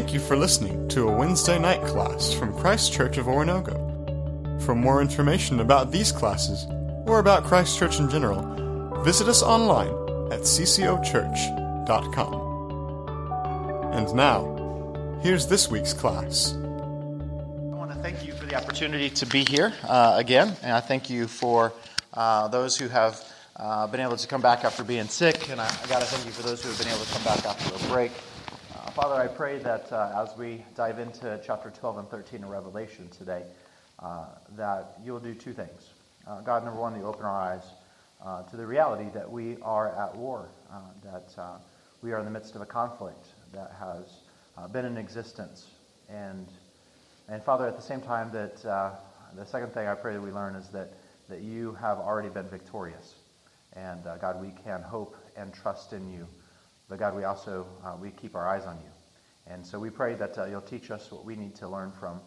Thank you for listening to a Wednesday night class from Christ Church of Oronogo. For more information about these classes, or about Christ Church in general, visit us online at ccochurch.com. And now, here's this week's class. I want to thank you for the opportunity to be here uh, again, and I thank you for uh, those who have uh, been able to come back after being sick, and I, I got to thank you for those who have been able to come back after a break. Father, I pray that uh, as we dive into chapter 12 and 13 of Revelation today, uh, that you'll do two things. Uh, God, number one, you open our eyes uh, to the reality that we are at war, uh, that uh, we are in the midst of a conflict that has been in existence. And, and Father, at the same time, that the second thing I pray that we learn is that, that you have already been victorious. And God, we can hope and trust in you. But God, we also we keep our eyes on you. And so we pray that you'll teach us what we need to learn from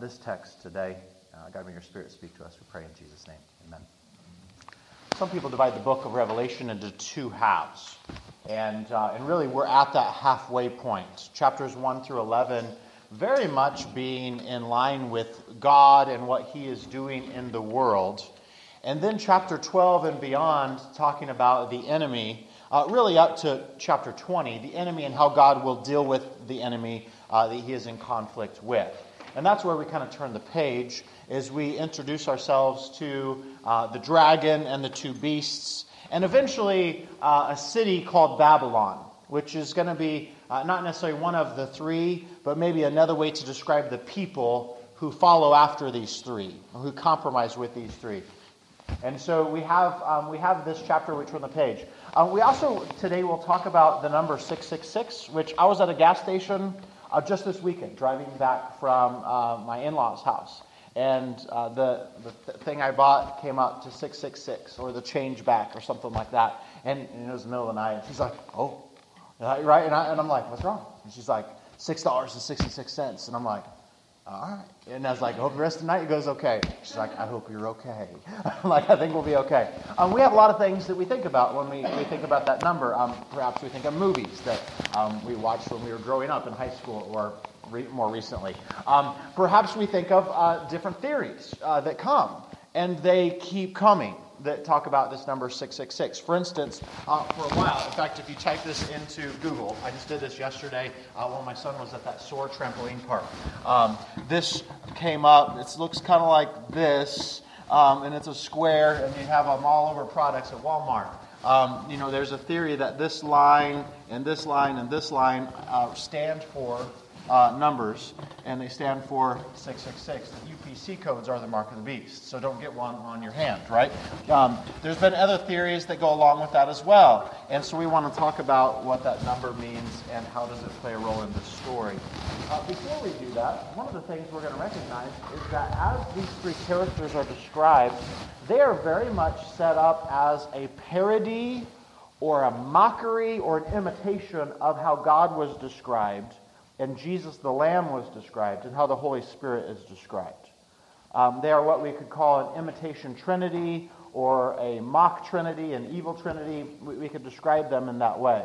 this text today. Uh, God, may your Spirit speak to us. We pray in Jesus' name. Amen. Some people divide the book of Revelation into two halves. And, uh, and really, we're at that halfway point. Chapters 1 through 11 very much being in line with God and what He is doing in the world. And then chapter 12 and beyond, talking about the enemy, uh, really up to chapter 20, the enemy and how God will deal with the enemy uh, that He is in conflict with. And that's where we kind of turn the page as we introduce ourselves to uh, the dragon and the two beasts, and eventually uh, a city called Babylon, which is going to be uh, not necessarily one of the three, but maybe another way to describe the people who follow after these three, who compromise with these three. And so we have, um, we have this chapter which we're on the page. Uh, we also today will talk about the number 666, which I was at a gas station uh, just this weekend, driving back from uh, my in law's house. And uh, the, the th- thing I bought came out to 666 or the change back or something like that. And, and it was the middle of the night. And she's like, oh, right? And, I, and I'm like, what's wrong? And she's like, $6.66. And I'm like, all right. And I was like, I hope the rest of the night goes okay. She's like, I hope you're okay. I'm like, I think we'll be okay. Um, we have a lot of things that we think about when we, we think about that number. Um, perhaps we think of movies that um, we watched when we were growing up in high school or re- more recently. Um, perhaps we think of uh, different theories uh, that come, and they keep coming that talk about this number 666. For instance, uh, for a while, in fact, if you type this into Google, I just did this yesterday uh, when my son was at that SOAR trampoline park. Um, this came up, it looks kind of like this, um, and it's a square, and you have them all over products at Walmart. Um, you know, there's a theory that this line and this line and this line uh, stand for uh, numbers, and they stand for 666. The UPC codes are the mark of the beast, so don't get one on your hand, right? Um, there's been other theories that go along with that as well, and so we want to talk about what that number means and how does it play a role in this story. Uh, before we do that, one of the things we're going to recognize is that as these three characters are described, they are very much set up as a parody or a mockery or an imitation of how God was described and Jesus the Lamb was described, and how the Holy Spirit is described. Um, they are what we could call an imitation trinity or a mock trinity, an evil trinity. We, we could describe them in that way.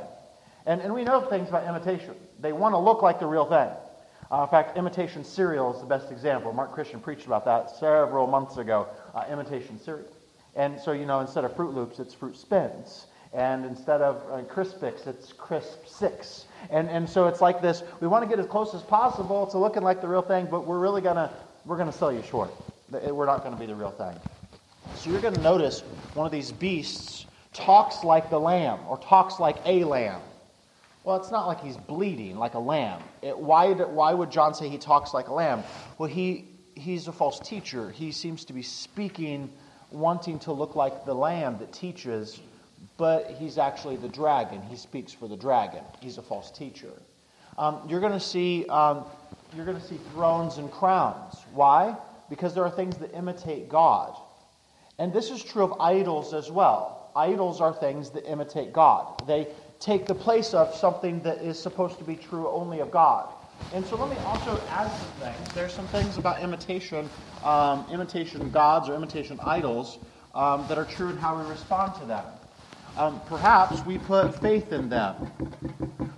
And, and we know things about imitation. They want to look like the real thing. Uh, in fact, imitation cereal is the best example. Mark Christian preached about that several months ago. Uh, imitation cereal. And so, you know, instead of Froot Loops, it's Fruit Spins. And instead of uh, Crispix, it's Crisp Six. And, and so it's like this we want to get as close as possible to looking like the real thing, but we're really going to we're going to sell you short. We're not going to be the real thing. So you're going to notice one of these beasts talks like the lamb or talks like a lamb. Well, it's not like he's bleeding like a lamb. It, why, why would John say he talks like a lamb? Well, he, he's a false teacher. He seems to be speaking, wanting to look like the lamb that teaches but he's actually the dragon. He speaks for the dragon. He's a false teacher. Um, you're going to see um, you're going to see thrones and crowns. Why? Because there are things that imitate God, and this is true of idols as well. Idols are things that imitate God. They take the place of something that is supposed to be true only of God. And so let me also add some things. There's some things about imitation, um, imitation gods or imitation idols um, that are true in how we respond to them. Um, perhaps we put faith in them.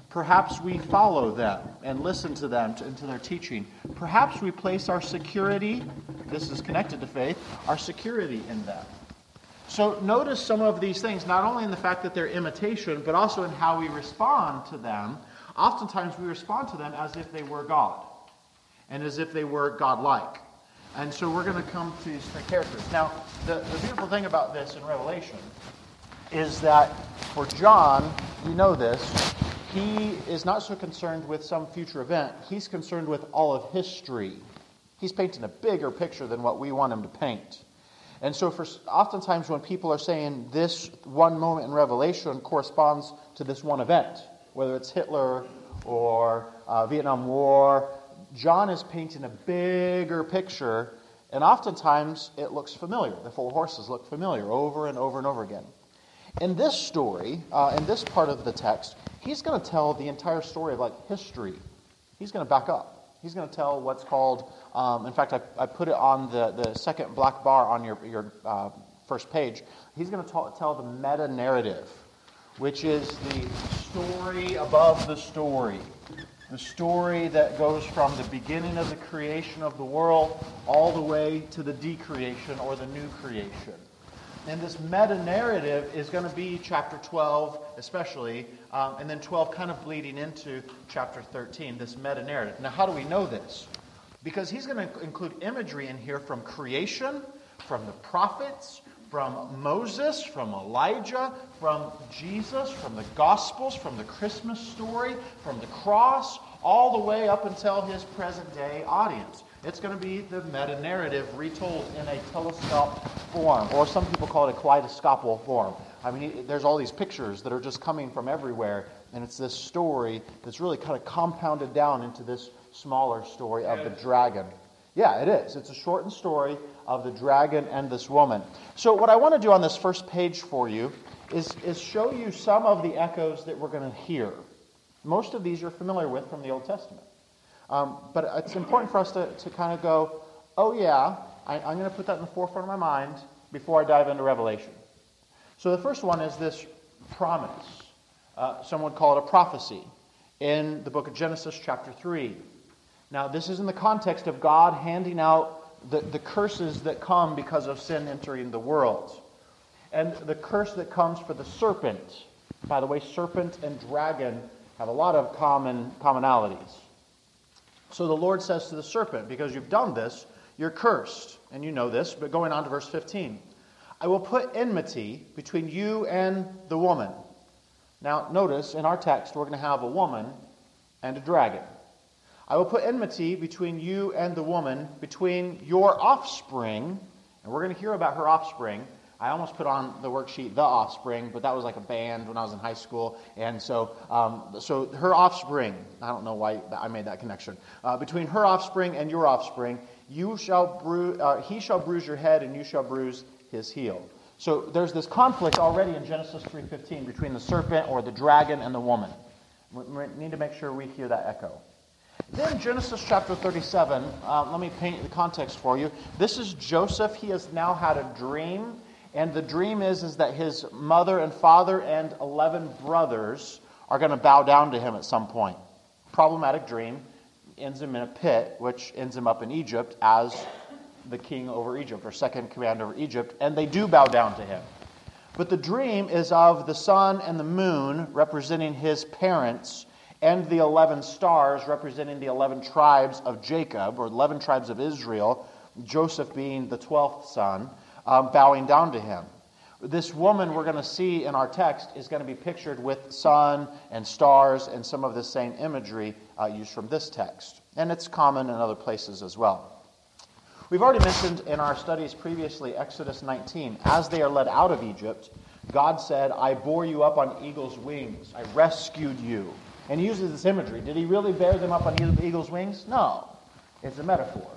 Perhaps we follow them and listen to them and to, their teaching. Perhaps we place our security, this is connected to faith, our security in them. So notice some of these things, not only in the fact that they're imitation, but also in how we respond to them. Oftentimes we respond to them as if they were God and as if they were godlike. And so we're going to come to these characters. Now, the, the beautiful thing about this in Revelation is that for John, you know this, he is not so concerned with some future event, he's concerned with all of history. He's painting a bigger picture than what we want him to paint. And so, for oftentimes, when people are saying this one moment in Revelation corresponds to this one event, whether it's Hitler or uh, Vietnam War, John is painting a bigger picture, and oftentimes it looks familiar. The four horses look familiar over and over and over again. In this story, uh, in this part of the text, he's going to tell the entire story of like history. He's going to back up. He's going to tell what's called, um, in fact, I, I put it on the, the second black bar on your, your uh, first page. He's going to tell the meta narrative, which is the story above the story. The story that goes from the beginning of the creation of the world all the way to the decreation or the new creation. And this meta narrative is going to be chapter 12, especially, um, and then 12 kind of bleeding into chapter 13, this meta narrative. Now, how do we know this? Because he's going to include imagery in here from creation, from the prophets, from Moses, from Elijah, from Jesus, from the Gospels, from the Christmas story, from the cross, all the way up until his present day audience. It's going to be the meta narrative retold in a telescope form, or some people call it a kaleidoscopic form. I mean, there's all these pictures that are just coming from everywhere, and it's this story that's really kind of compounded down into this smaller story of the dragon. Yeah, it is. It's a shortened story of the dragon and this woman. So, what I want to do on this first page for you is, is show you some of the echoes that we're going to hear. Most of these you're familiar with from the Old Testament. Um, but it's important for us to, to kind of go, oh, yeah, I, I'm going to put that in the forefront of my mind before I dive into Revelation. So the first one is this promise. Uh, some would call it a prophecy in the book of Genesis, chapter 3. Now, this is in the context of God handing out the, the curses that come because of sin entering the world. And the curse that comes for the serpent. By the way, serpent and dragon have a lot of common commonalities. So the Lord says to the serpent, Because you've done this, you're cursed. And you know this, but going on to verse 15 I will put enmity between you and the woman. Now, notice in our text, we're going to have a woman and a dragon. I will put enmity between you and the woman, between your offspring, and we're going to hear about her offspring, I almost put on the worksheet The Offspring, but that was like a band when I was in high school. And so, um, so her offspring, I don't know why I made that connection. Uh, between her offspring and your offspring, you shall bru- uh, he shall bruise your head and you shall bruise his heel. So there's this conflict already in Genesis 3.15 between the serpent or the dragon and the woman. We need to make sure we hear that echo. Then Genesis chapter 37, uh, let me paint the context for you. This is Joseph. He has now had a dream and the dream is, is that his mother and father and 11 brothers are going to bow down to him at some point. Problematic dream. Ends him in a pit, which ends him up in Egypt as the king over Egypt, or second command over Egypt, and they do bow down to him. But the dream is of the sun and the moon representing his parents, and the 11 stars representing the 11 tribes of Jacob, or 11 tribes of Israel, Joseph being the 12th son um, bowing down to him. This woman we're going to see in our text is going to be pictured with sun and stars and some of the same imagery uh, used from this text. And it's common in other places as well. We've already mentioned in our studies previously Exodus 19. As they are led out of Egypt, God said, I bore you up on eagle's wings. I rescued you. And he uses this imagery. Did he really bear them up on eagle's wings? No. It's a metaphor.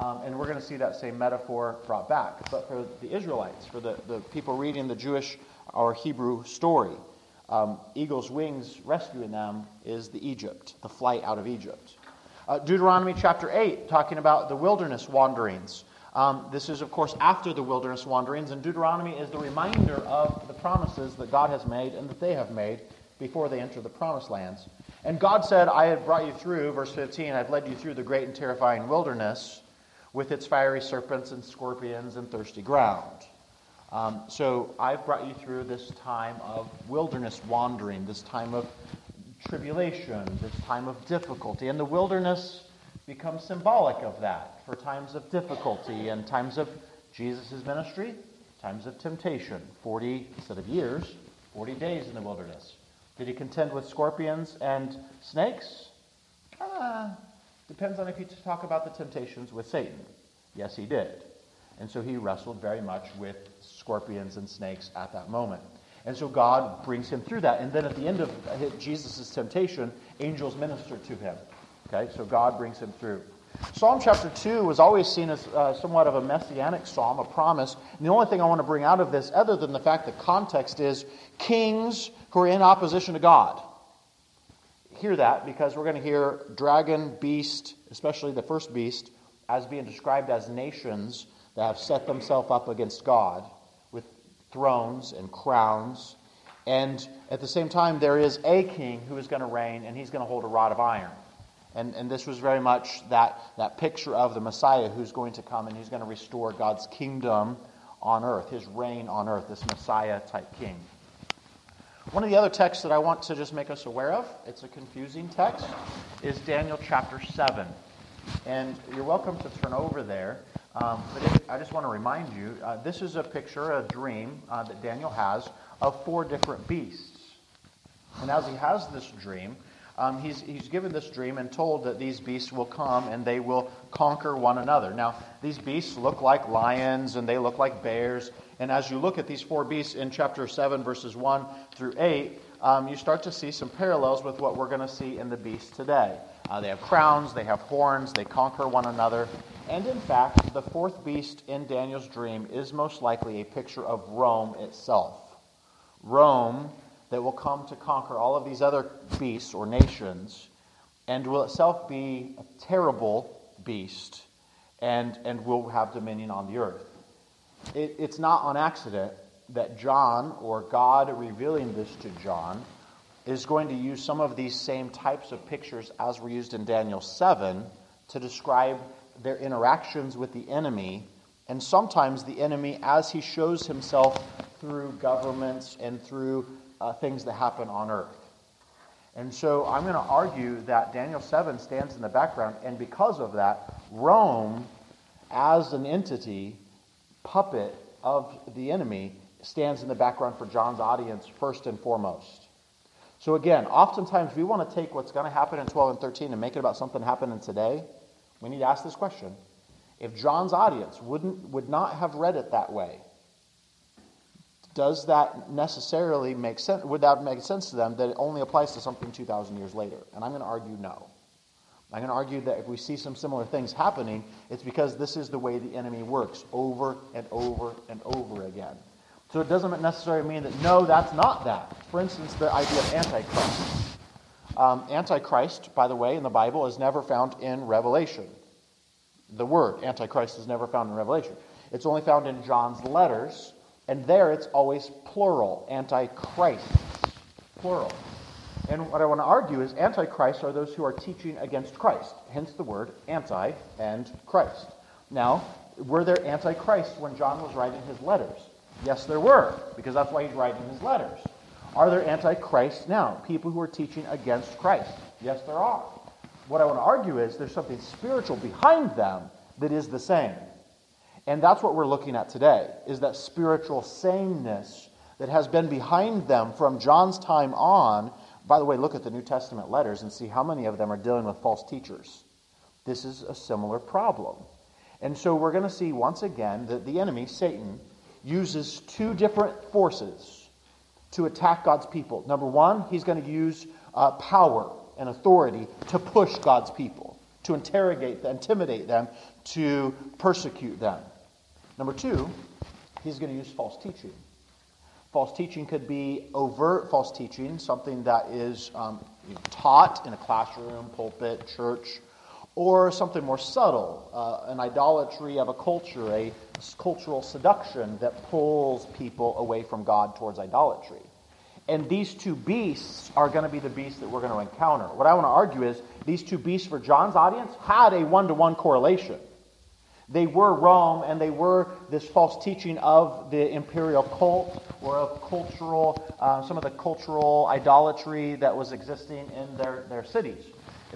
Um, and we're going to see that same metaphor brought back. But for the Israelites, for the, the people reading the Jewish or Hebrew story, um, eagle's wings rescuing them is the Egypt, the flight out of Egypt. Uh, Deuteronomy chapter 8, talking about the wilderness wanderings. Um, this is, of course, after the wilderness wanderings, and Deuteronomy is the reminder of the promises that God has made and that they have made before they enter the promised lands. And God said, I have brought you through, verse 15, I've led you through the great and terrifying wilderness with its fiery serpents and scorpions and thirsty ground. Um, so I've brought you through this time of wilderness wandering, this time of tribulation, this time of difficulty. And the wilderness becomes symbolic of that for times of difficulty and times of Jesus' ministry, times of temptation. 40, instead of years, 40 days in the wilderness. Did he contend with scorpions and snakes? Uh, depends on if you talk about the temptations with Satan. Yes, he did. And so he wrestled very much with scorpions and snakes at that moment. And so God brings him through that. And then at the end of Jesus' temptation, angels minister to him. Okay, so God brings him through. Psalm chapter 2 was always seen as uh, somewhat of a messianic psalm, a promise. And the only thing I want to bring out of this, other than the fact that context is kings who are in opposition to God. Hear that because we're going to hear dragon, beast, especially the first beast, as being described as nations that have set themselves up against God with thrones and crowns. And at the same time, there is a king who is going to reign, and he's going to hold a rod of iron. And, and this was very much that, that picture of the Messiah who's going to come and he's going to restore God's kingdom on earth, his reign on earth, this Messiah type king. One of the other texts that I want to just make us aware of, it's a confusing text, is Daniel chapter 7. And you're welcome to turn over there. Um, but I just want to remind you uh, this is a picture, a dream uh, that Daniel has of four different beasts. And as he has this dream, um, he's, he's given this dream and told that these beasts will come and they will conquer one another. Now, these beasts look like lions and they look like bears. And as you look at these four beasts in chapter 7, verses 1 through 8, um, you start to see some parallels with what we're going to see in the beasts today. Uh, they have crowns, they have horns, they conquer one another. And in fact, the fourth beast in Daniel's dream is most likely a picture of Rome itself. Rome that will come to conquer all of these other beasts or nations and will itself be a terrible beast and, and will have dominion on the earth. It, it's not on accident that John, or God revealing this to John, is going to use some of these same types of pictures as were used in Daniel 7 to describe their interactions with the enemy, and sometimes the enemy as he shows himself through governments and through uh, things that happen on earth. And so I'm going to argue that Daniel 7 stands in the background, and because of that, Rome, as an entity, puppet of the enemy, stands in the background for John's audience first and foremost. So again, oftentimes we want to take what's going to happen in 12 and 13 and make it about something happening today. We need to ask this question. If John's audience wouldn't, would not have read it that way, does that necessarily make sense? Would that make sense to them that it only applies to something 2,000 years later? And I'm going to argue no. I'm going to argue that if we see some similar things happening, it's because this is the way the enemy works over and over and over again. So it doesn't necessarily mean that, no, that's not that. For instance, the idea of Antichrist. Um, Antichrist, by the way, in the Bible is never found in Revelation. The word Antichrist is never found in Revelation. It's only found in John's letters and there it's always plural, antichrist, plural. And what I want to argue is antichrists are those who are teaching against Christ, hence the word anti and Christ. Now, were there antichrists when John was writing his letters? Yes, there were, because that's why he's writing his letters. Are there antichrists now, people who are teaching against Christ? Yes, there are. What I want to argue is there's something spiritual behind them that is the same. And that's what we're looking at today, is that spiritual sameness that has been behind them from John's time on. By the way, look at the New Testament letters and see how many of them are dealing with false teachers. This is a similar problem. And so we're going to see once again that the enemy, Satan, uses two different forces to attack God's people. Number one, he's going to use uh, power and authority to push God's people, to interrogate, them, intimidate them, to persecute them. Number two, he's going to use false teaching. False teaching could be overt false teaching, something that is um, taught in a classroom, pulpit, church, or something more subtle, uh, an idolatry of a culture, a cultural seduction that pulls people away from God towards idolatry. And these two beasts are going to be the beasts that we're going to encounter. What I want to argue is these two beasts for John's audience had a one to one correlation. They were Rome, and they were this false teaching of the imperial cult or of cultural, uh, some of the cultural idolatry that was existing in their, their cities.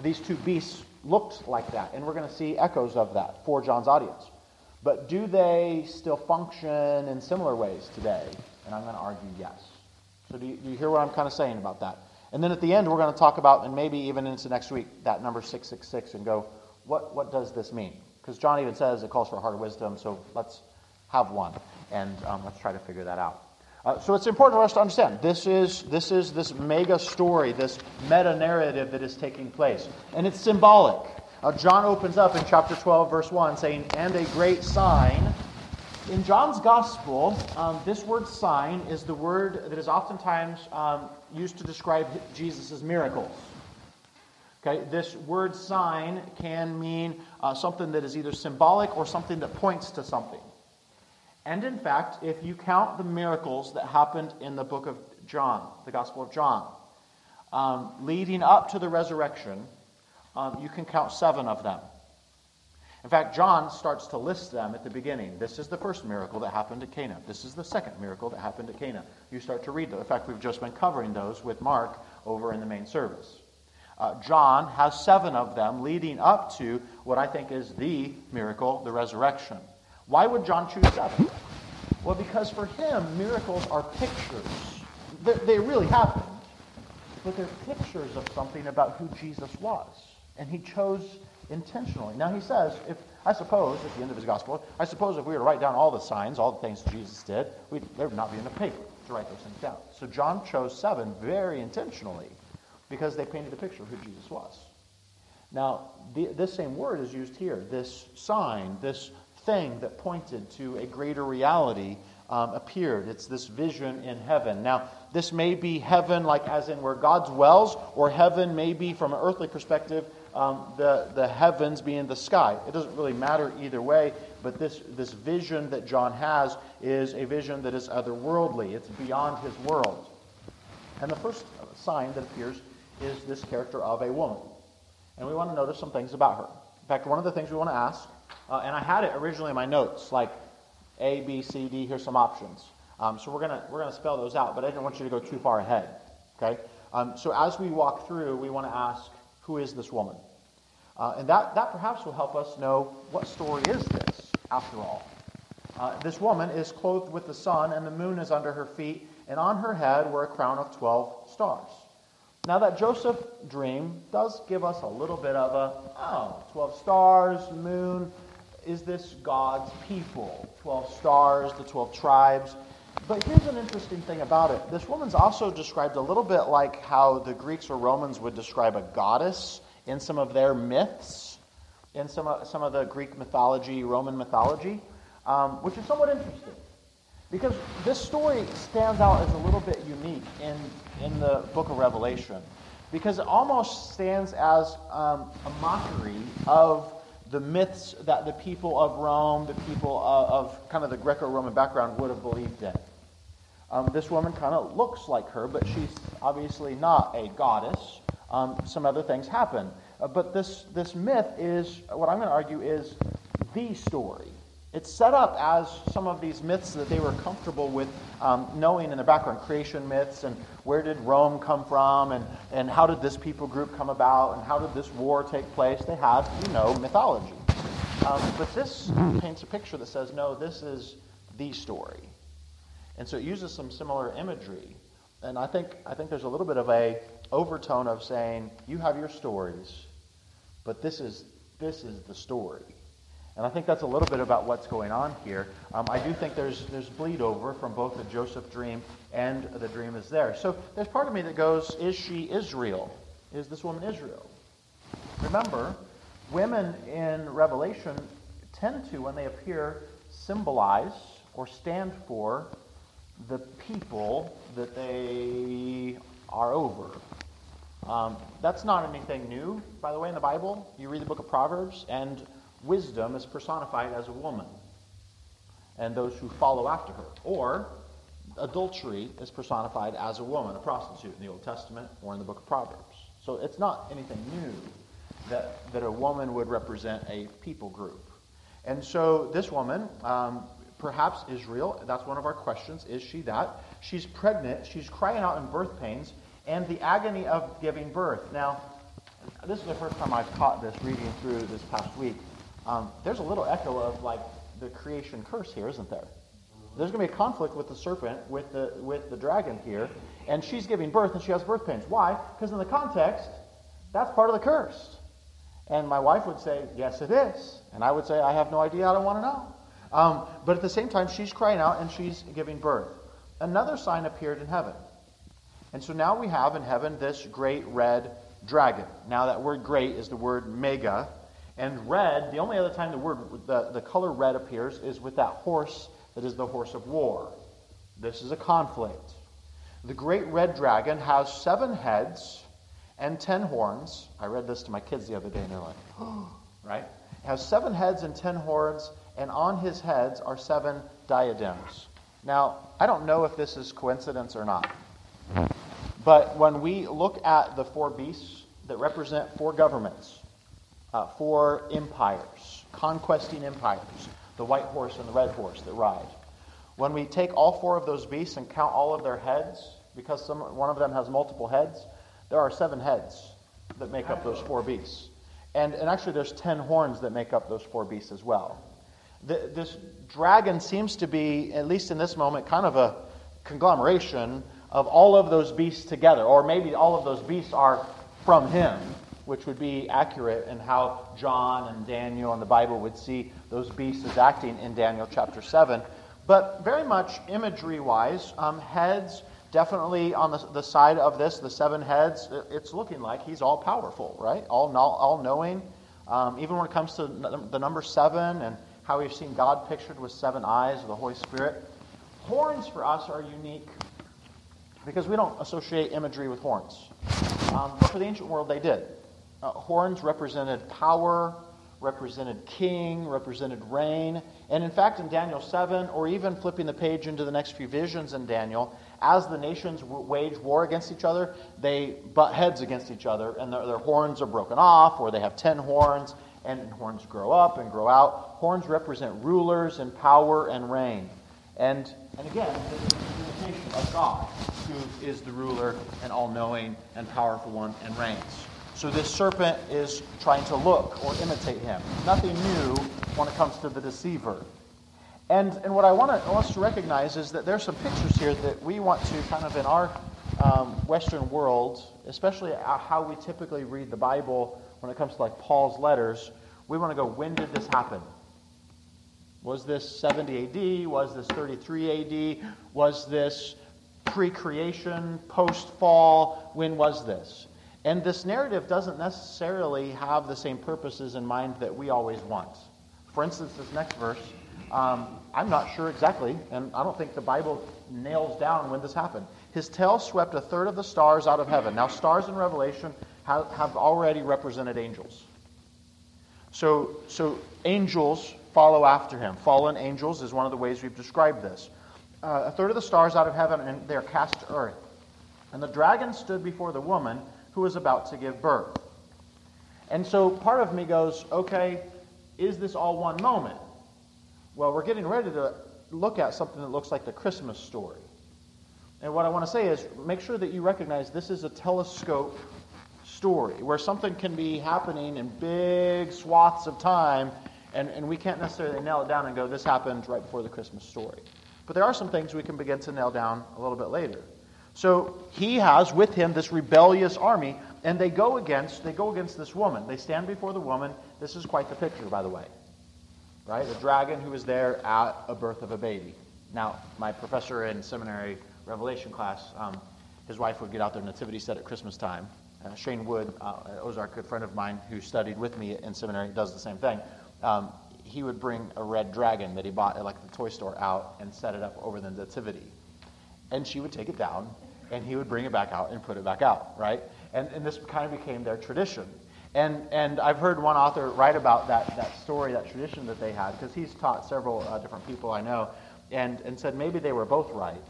These two beasts looked like that, and we're going to see echoes of that for John's audience. But do they still function in similar ways today? And I'm going to argue yes. So do you, do you hear what I'm kind of saying about that? And then at the end, we're going to talk about, and maybe even into next week, that number 666 and go, what, what does this mean? Because John even says it calls for a heart of wisdom, so let's have one, and um, let's try to figure that out. Uh, so it's important for us to understand this is this is this mega story, this meta narrative that is taking place, and it's symbolic. Uh, John opens up in chapter 12, verse 1, saying, "And a great sign." In John's gospel, um, this word "sign" is the word that is oftentimes um, used to describe Jesus' miracles. Okay, this word sign can mean uh, something that is either symbolic or something that points to something. And in fact, if you count the miracles that happened in the book of John, the Gospel of John, um, leading up to the resurrection, um, you can count seven of them. In fact, John starts to list them at the beginning. This is the first miracle that happened at Cana. This is the second miracle that happened at Cana. You start to read them. In fact, we've just been covering those with Mark over in the main service. Uh, John has seven of them leading up to what I think is the miracle, the resurrection. Why would John choose seven? Well, because for him, miracles are pictures. They're, they really happened, but they're pictures of something about who Jesus was. And he chose intentionally. Now, he says, if I suppose, at the end of his gospel, I suppose if we were to write down all the signs, all the things Jesus did, there would not be enough paper to write those things down. So John chose seven very intentionally because they painted a picture of who Jesus was. Now, the, this same word is used here this sign, this thing that pointed to a greater reality um, appeared. It's this vision in heaven. Now, this may be heaven, like as in where God dwells, or heaven may be, from an earthly perspective, um, the, the heavens being the sky. It doesn't really matter either way, but this, this vision that John has is a vision that is otherworldly, it's beyond his world. And the first sign that appears is this character of a woman. And we want to notice some things about her. In fact, one of the things we want to ask, uh, and I had it originally in my notes, like A, B, C, D, here's some options. Um, so we're going we're gonna spell those out, but I didn't want you to go too far ahead. Okay? Um, so as we walk through, we want to ask, who is this woman? Uh, and that, that perhaps will help us know what story is this, after all. Uh, this woman is clothed with the sun, and the moon is under her feet, and on her head were a crown of 12 stars. Now, that Joseph dream does give us a little bit of a, oh, 12 stars, moon, is this God's people? 12 stars, the 12 tribes. But here's an interesting thing about it. This woman's also described a little bit like how the Greeks or Romans would describe a goddess in some of their myths, in some of, some of the Greek mythology, Roman mythology, um, which is somewhat interesting. Because this story stands out as a little bit unique in, in the book of Revelation. Because it almost stands as um, a mockery of the myths that the people of Rome, the people of, of kind of the Greco Roman background, would have believed in. Um, this woman kind of looks like her, but she's obviously not a goddess. Um, some other things happen. Uh, but this, this myth is, what I'm going to argue, is the story. It's set up as some of these myths that they were comfortable with um, knowing in the background creation myths and where did Rome come from and, and how did this people group come about and how did this war take place. They have, you know, mythology. Um, but this paints a picture that says, no, this is the story. And so it uses some similar imagery. And I think, I think there's a little bit of a overtone of saying, you have your stories, but this is, this is the story. And I think that's a little bit about what's going on here. Um, I do think there's, there's bleed over from both the Joseph dream and the dream is there. So there's part of me that goes, is she Israel? Is this woman Israel? Remember, women in Revelation tend to, when they appear, symbolize or stand for the people that they are over. Um, that's not anything new, by the way, in the Bible. You read the book of Proverbs, and wisdom is personified as a woman and those who follow after her. Or adultery is personified as a woman, a prostitute in the Old Testament or in the book of Proverbs. So it's not anything new that, that a woman would represent a people group. And so this woman, um, perhaps Israel, that's one of our questions. Is she that? She's pregnant, she's crying out in birth pains, and the agony of giving birth. Now, this is the first time I've caught this reading through this past week. Um, there's a little echo of like the creation curse here, isn't there? There's going to be a conflict with the serpent, with the, with the dragon here, and she's giving birth and she has birth pains. Why? Because in the context, that's part of the curse. And my wife would say, Yes, it is. And I would say, I have no idea. I don't want to know. Um, but at the same time, she's crying out and she's giving birth. Another sign appeared in heaven. And so now we have in heaven this great red dragon. Now, that word great is the word mega. And red, the only other time the word, the, the color red appears is with that horse that is the horse of war. This is a conflict. The great red dragon has seven heads and ten horns. I read this to my kids the other day, and they're like, oh, right? Has seven heads and ten horns, and on his heads are seven diadems. Now, I don't know if this is coincidence or not. But when we look at the four beasts that represent four governments, uh, four empires, conquesting empires, the white horse and the red horse that ride, when we take all four of those beasts and count all of their heads, because some, one of them has multiple heads, there are seven heads that make up those four beasts. And, and actually, there's ten horns that make up those four beasts as well. The, this dragon seems to be, at least in this moment, kind of a conglomeration of all of those beasts together. Or maybe all of those beasts are from him, which would be accurate in how John and Daniel and the Bible would see those beasts as acting in Daniel chapter 7. But very much imagery wise, um, heads definitely on the, the side of this, the seven heads, it's looking like he's all powerful, right? All, all knowing. Um, even when it comes to the number seven and how we've seen God pictured with seven eyes of the Holy Spirit. Horns for us are unique because we don't associate imagery with horns. Um, but for the ancient world, they did. Uh, horns represented power, represented king, represented reign. And in fact, in Daniel 7, or even flipping the page into the next few visions in Daniel, as the nations wage war against each other, they butt heads against each other, and their, their horns are broken off, or they have ten horns, and horns grow up and grow out. Horns represent rulers and power and reign. And, and again, the representation of God, who is the ruler and all knowing and powerful one and reigns. So this serpent is trying to look or imitate him. Nothing new when it comes to the deceiver. And, and what I want, to, want us to recognize is that there's some pictures here that we want to kind of in our um, Western world, especially how we typically read the Bible when it comes to like Paul's letters, we want to go, when did this happen? Was this 70 AD? Was this 33 AD? Was this pre creation, post fall? When was this? And this narrative doesn't necessarily have the same purposes in mind that we always want. For instance, this next verse um, I'm not sure exactly, and I don't think the Bible nails down when this happened. His tail swept a third of the stars out of heaven. Now, stars in Revelation have, have already represented angels. So, so angels follow after him. Fallen angels is one of the ways we've described this. Uh, a third of the stars out of heaven, and they're cast to earth. And the dragon stood before the woman who was about to give birth. And so part of me goes, okay, is this all one moment? Well, we're getting ready to look at something that looks like the Christmas story. And what I want to say is make sure that you recognize this is a telescope story where something can be happening in big swaths of time, and, and we can't necessarily nail it down and go, this happened right before the Christmas story. But there are some things we can begin to nail down a little bit later. So he has with him this rebellious army, and they go against they go against this woman. They stand before the woman. This is quite the picture, by the way right? The dragon who was there at a birth of a baby. Now, my professor in seminary Revelation class, um, his wife would get out their nativity set at Christmas time. Uh, Shane Wood, uh, Ozark, good friend of mine who studied with me in seminary, does the same thing. Um, he would bring a red dragon that he bought at like the toy store out and set it up over the nativity. And she would take it down, and he would bring it back out and put it back out, right? And, and this kind of became their tradition. And, and I've heard one author write about that, that story, that tradition that they had, because he's taught several uh, different people I know, and, and said maybe they were both right.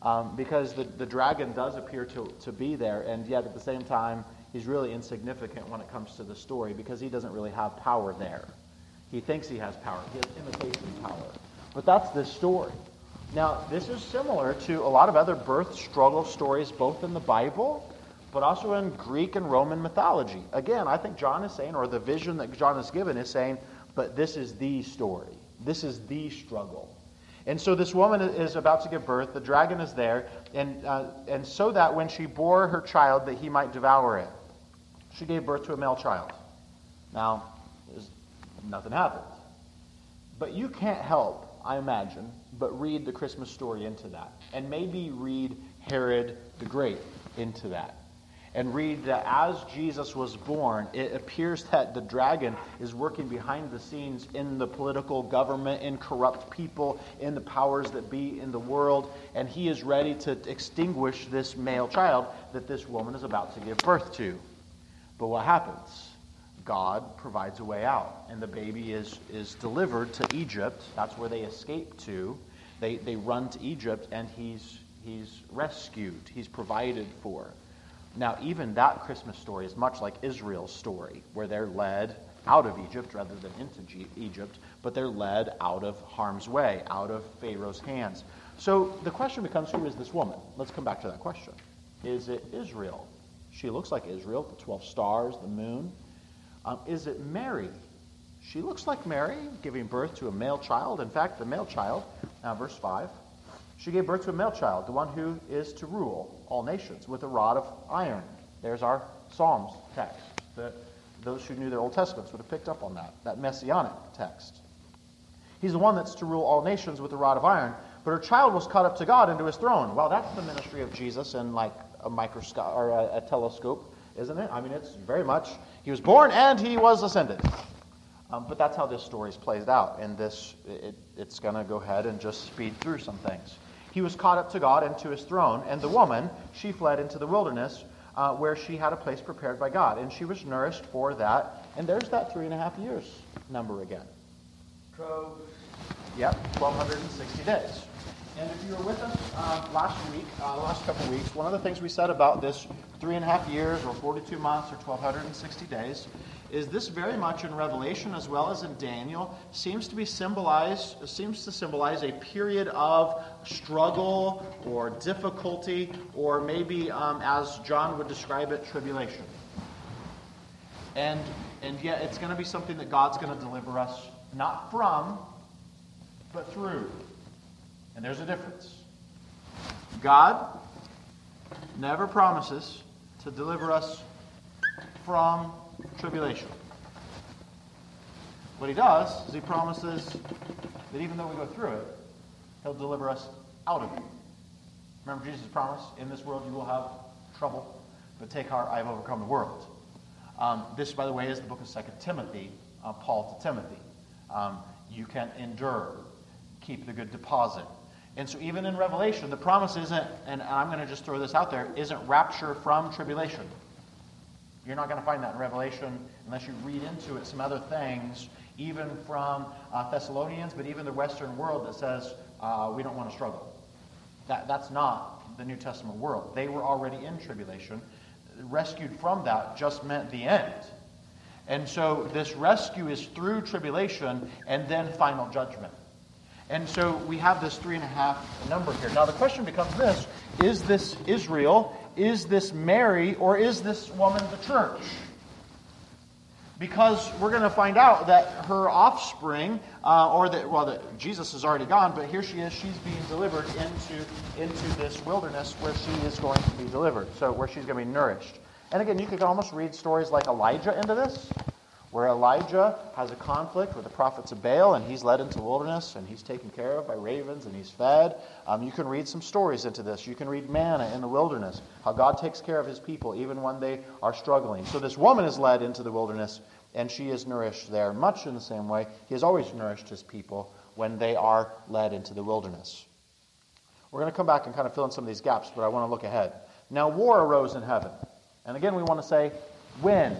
Um, because the, the dragon does appear to, to be there, and yet at the same time, he's really insignificant when it comes to the story because he doesn't really have power there. He thinks he has power, he has imitation power. But that's this story. Now, this is similar to a lot of other birth struggle stories, both in the Bible, but also in Greek and Roman mythology. Again, I think John is saying, or the vision that John is given is saying, but this is the story. This is the struggle. And so this woman is about to give birth. The dragon is there, and, uh, and so that when she bore her child, that he might devour it. She gave birth to a male child. Now, nothing happened. But you can't help, I imagine, but read the Christmas story into that. And maybe read Herod the Great into that and read that as Jesus was born, it appears that the dragon is working behind the scenes in the political government, in corrupt people, in the powers that be in the world, and he is ready to extinguish this male child that this woman is about to give birth to. But what happens? God provides a way out, and the baby is, is delivered to Egypt. That's where they escape to. They, they run to Egypt, and he's, he's rescued, he's provided for. Now, even that Christmas story is much like Israel's story, where they're led out of Egypt rather than into Egypt, but they're led out of harm's way, out of Pharaoh's hands. So the question becomes who is this woman? Let's come back to that question. Is it Israel? She looks like Israel, the 12 stars, the moon. Um, is it Mary? She looks like Mary, giving birth to a male child. In fact, the male child, now verse 5, she gave birth to a male child, the one who is to rule all nations with a rod of iron. There's our Psalms text. The, those who knew their Old Testaments would have picked up on that, that messianic text. He's the one that's to rule all nations with a rod of iron. But her child was caught up to God into his throne. Well, that's the ministry of Jesus in like a microscope or a, a telescope, isn't it? I mean, it's very much. He was born and he was ascended. Um, but that's how this story is played out. And this, it, it's going to go ahead and just speed through some things he was caught up to God and to his throne. And the woman, she fled into the wilderness uh, where she had a place prepared by God. And she was nourished for that. And there's that three and a half years number again. Troves. Yep, 1,260 days. And if you were with us uh, last week, uh, last couple of weeks, one of the things we said about this three and a half years or 42 months or 1,260 days is this very much in Revelation as well as in Daniel seems to be symbolized seems to symbolize a period of struggle or difficulty or maybe um, as John would describe it tribulation. And and yet it's going to be something that God's going to deliver us not from but through. And there's a difference. God never promises to deliver us from tribulation. What he does is he promises that even though we go through it, he'll deliver us out of it. Remember Jesus' promise, in this world you will have trouble, but take heart, I have overcome the world. Um, this, by the way, is the book of Second Timothy, uh, Paul to Timothy. Um, you can endure, keep the good deposit. And so even in Revelation, the promise isn't, and I'm going to just throw this out there, isn't rapture from tribulation. You're not going to find that in Revelation unless you read into it some other things, even from uh, Thessalonians, but even the Western world that says uh, we don't want to struggle. That, that's not the New Testament world. They were already in tribulation. Rescued from that just meant the end. And so this rescue is through tribulation and then final judgment. And so we have this three and a half number here. Now the question becomes this Is this Israel is this Mary or is this woman the church? Because we're going to find out that her offspring, uh, or that, well, that Jesus is already gone, but here she is, she's being delivered into, into this wilderness where she is going to be delivered, so where she's going to be nourished. And again, you could almost read stories like Elijah into this where Elijah has a conflict with the prophets of Baal, and he's led into the wilderness, and he's taken care of by ravens, and he's fed. Um, you can read some stories into this. You can read manna in the wilderness, how God takes care of his people even when they are struggling. So this woman is led into the wilderness, and she is nourished there, much in the same way he has always nourished his people when they are led into the wilderness. We're going to come back and kind of fill in some of these gaps, but I want to look ahead. Now, war arose in heaven. And again, we want to say, when?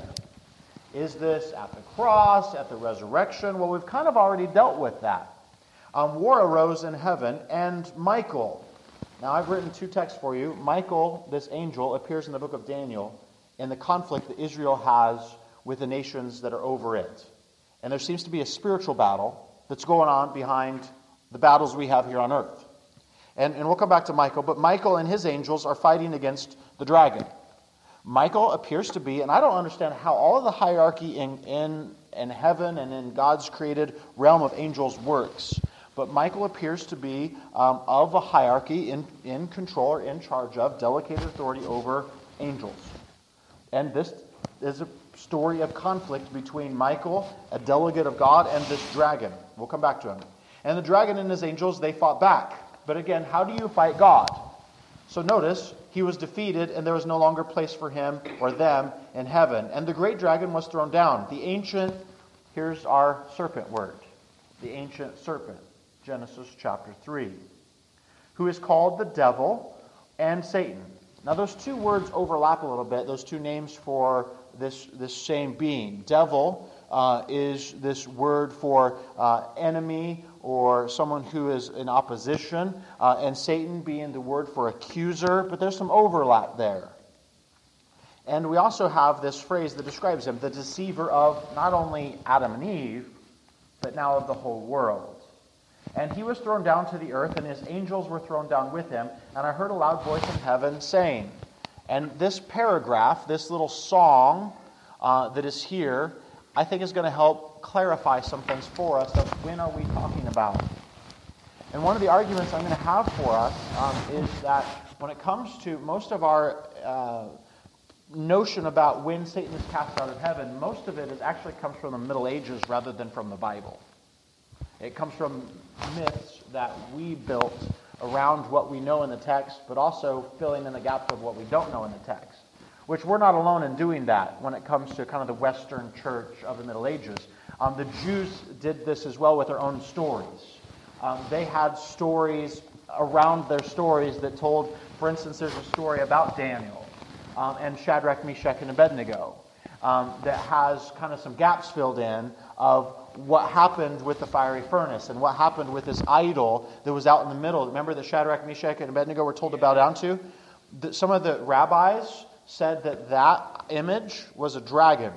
Is this at the cross, at the resurrection? Well, we've kind of already dealt with that. Um, war arose in heaven, and Michael, Now, I've written two texts for you. Michael, this angel, appears in the book of Daniel in the conflict that Israel has with the nations that are over it. And there seems to be a spiritual battle that's going on behind the battles we have here on earth. And, and we'll come back to Michael, but Michael and his angels are fighting against the dragon. Michael appears to be, and I don't understand how all of the hierarchy in, in, in heaven and in God's created realm of angels works. But Michael appears to be um, of a hierarchy in, in control or in charge of, delegated authority over angels. And this is a story of conflict between Michael, a delegate of God, and this dragon. We'll come back to him. And the dragon and his angels, they fought back. But again, how do you fight God? So notice, he was defeated, and there was no longer place for him or them in heaven. And the great dragon was thrown down. The ancient, here's our serpent word the ancient serpent, Genesis chapter 3, who is called the devil and Satan. Now, those two words overlap a little bit, those two names for this, this same being. Devil uh, is this word for uh, enemy or someone who is in opposition, uh, and Satan being the word for accuser, but there's some overlap there. And we also have this phrase that describes him the deceiver of not only Adam and Eve, but now of the whole world. And he was thrown down to the earth, and his angels were thrown down with him. And I heard a loud voice in heaven saying, and this paragraph, this little song uh, that is here, I think is going to help clarify some things for us of when are we talking about. And one of the arguments I'm going to have for us um, is that when it comes to most of our uh, notion about when Satan is cast out of heaven, most of it is actually comes from the Middle Ages rather than from the Bible. It comes from myths that we built around what we know in the text, but also filling in the gaps of what we don't know in the text. Which we're not alone in doing that when it comes to kind of the Western church of the Middle Ages. Um, the Jews did this as well with their own stories. Um, they had stories around their stories that told, for instance, there's a story about Daniel um, and Shadrach, Meshach, and Abednego um, that has kind of some gaps filled in of what happened with the fiery furnace and what happened with this idol that was out in the middle. Remember that Shadrach, Meshach, and Abednego were told to bow down to? some of the rabbis said that that image was a dragon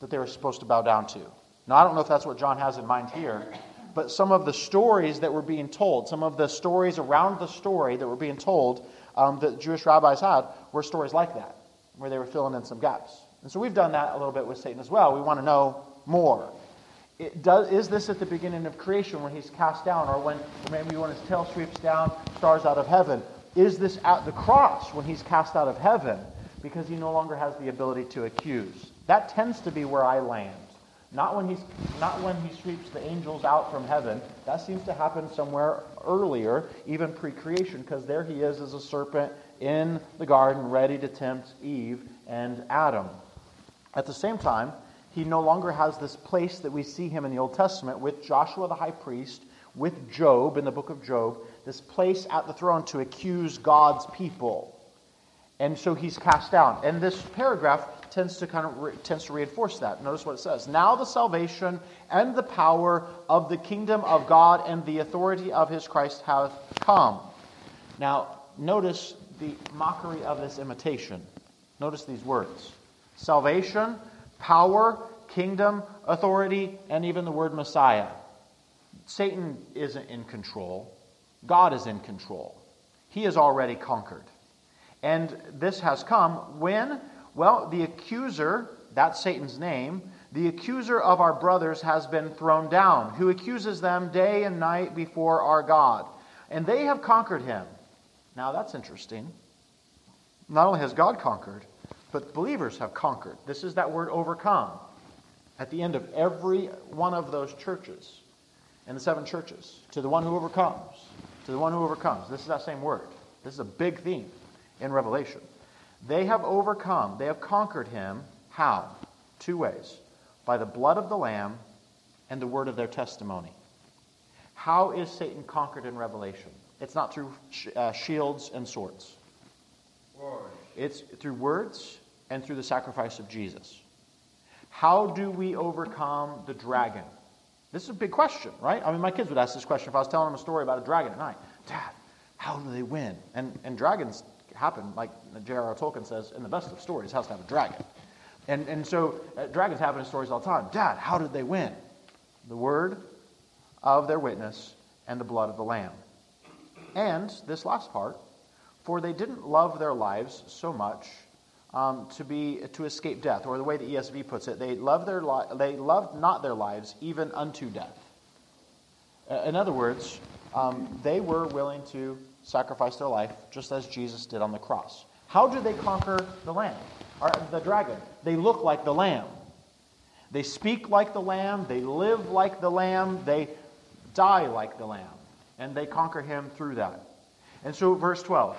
that they were supposed to bow down to. Now, I don't know if that's what John has in mind here, but some of the stories that were being told, some of the stories around the story that were being told um, that Jewish rabbis had were stories like that, where they were filling in some gaps. And so we've done that a little bit with Satan as well. We want to know more. Does, is this at the beginning of creation when he's cast down, or when maybe when his tail sweeps down, stars out of heaven? Is this at the cross when he's cast out of heaven because he no longer has the ability to accuse? That tends to be where I land. Not when, he's, not when he sweeps the angels out from heaven. That seems to happen somewhere earlier, even pre creation, because there he is as a serpent in the garden, ready to tempt Eve and Adam. At the same time, he no longer has this place that we see him in the Old Testament with Joshua the high priest, with Job in the book of Job, this place at the throne to accuse God's people. And so he's cast down. And this paragraph tends to kind of re- tends to reinforce that. Notice what it says. Now the salvation and the power of the kingdom of God and the authority of his Christ have come. Now, notice the mockery of this imitation. Notice these words. Salvation power, kingdom, authority, and even the word Messiah. Satan isn't in control. God is in control. He has already conquered. And this has come when, well, the accuser, that's Satan's name, the accuser of our brothers has been thrown down, who accuses them day and night before our God. And they have conquered him. Now that's interesting. Not only has God conquered, but believers have conquered. This is that word overcome at the end of every one of those churches, in the seven churches. To the one who overcomes, to the one who overcomes. This is that same word. This is a big theme in Revelation. They have overcome, they have conquered him. How? Two ways by the blood of the Lamb and the word of their testimony. How is Satan conquered in Revelation? It's not through sh- uh, shields and swords. It's through words and through the sacrifice of Jesus. How do we overcome the dragon? This is a big question, right? I mean, my kids would ask this question if I was telling them a story about a dragon at night. Dad, How do they win? And, and dragons happen, like J.R.R. Tolkien says, in the best of stories, has to have a dragon. And, and so uh, dragons happen in stories all the time. Dad, how did they win? The word of their witness and the blood of the Lamb. And this last part, for they didn't love their lives so much um, to be to escape death, or the way the ESV puts it, they loved their li- they loved not their lives even unto death. In other words, um, they were willing to sacrifice their life just as Jesus did on the cross. How do they conquer the lamb, or uh, the dragon? They look like the lamb. They speak like the lamb. They live like the lamb. They die like the lamb, and they conquer him through that. And so, verse 12.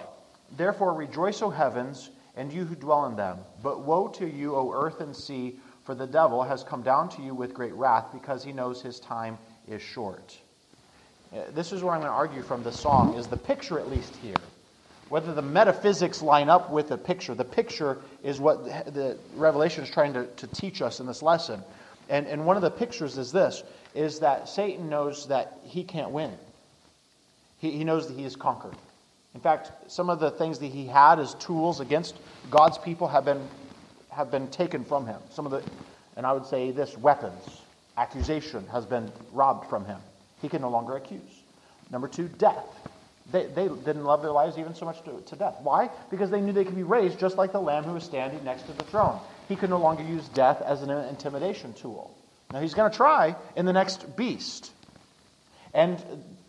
Therefore, rejoice, O heavens, and you who dwell in them. But woe to you, O earth and sea, for the devil has come down to you with great wrath, because he knows his time is short. Uh, this is where I'm going to argue from the song, is the picture at least here. Whether the metaphysics line up with the picture. The picture is what the Revelation is trying to, to teach us in this lesson. And, and one of the pictures is this, is that Satan knows that he can't win. He, he knows that he is conquered. In fact, some of the things that he had as tools against God's people have been, have been taken from him. Some of the, and I would say this, weapons, accusation has been robbed from him. He can no longer accuse. Number two, death. They, they didn't love their lives even so much to, to death. Why? Because they knew they could be raised just like the lamb who was standing next to the throne. He could no longer use death as an intimidation tool. Now he's going to try in the next beast. And